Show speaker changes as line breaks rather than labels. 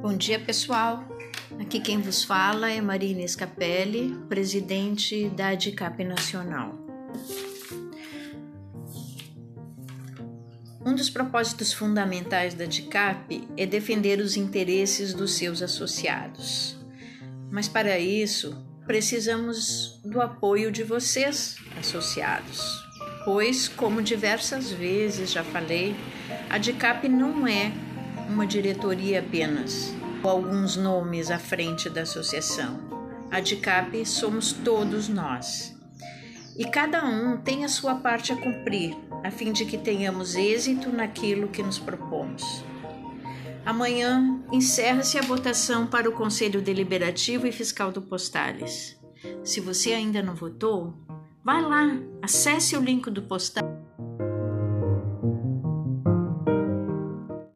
Bom dia, pessoal. Aqui quem vos fala é Marina Escapelli, presidente da ADICAP Nacional. Um dos propósitos fundamentais da ADICAP é defender os interesses dos seus associados. Mas para isso, precisamos do apoio de vocês, associados. Pois, como diversas vezes já falei, a ADICAP não é uma diretoria apenas, ou alguns nomes à frente da associação. A DICAP somos todos nós. E cada um tem a sua parte a cumprir, a fim de que tenhamos êxito naquilo que nos propomos. Amanhã encerra-se a votação para o Conselho Deliberativo e Fiscal do Postales. Se você ainda não votou, vai lá, acesse o link do postal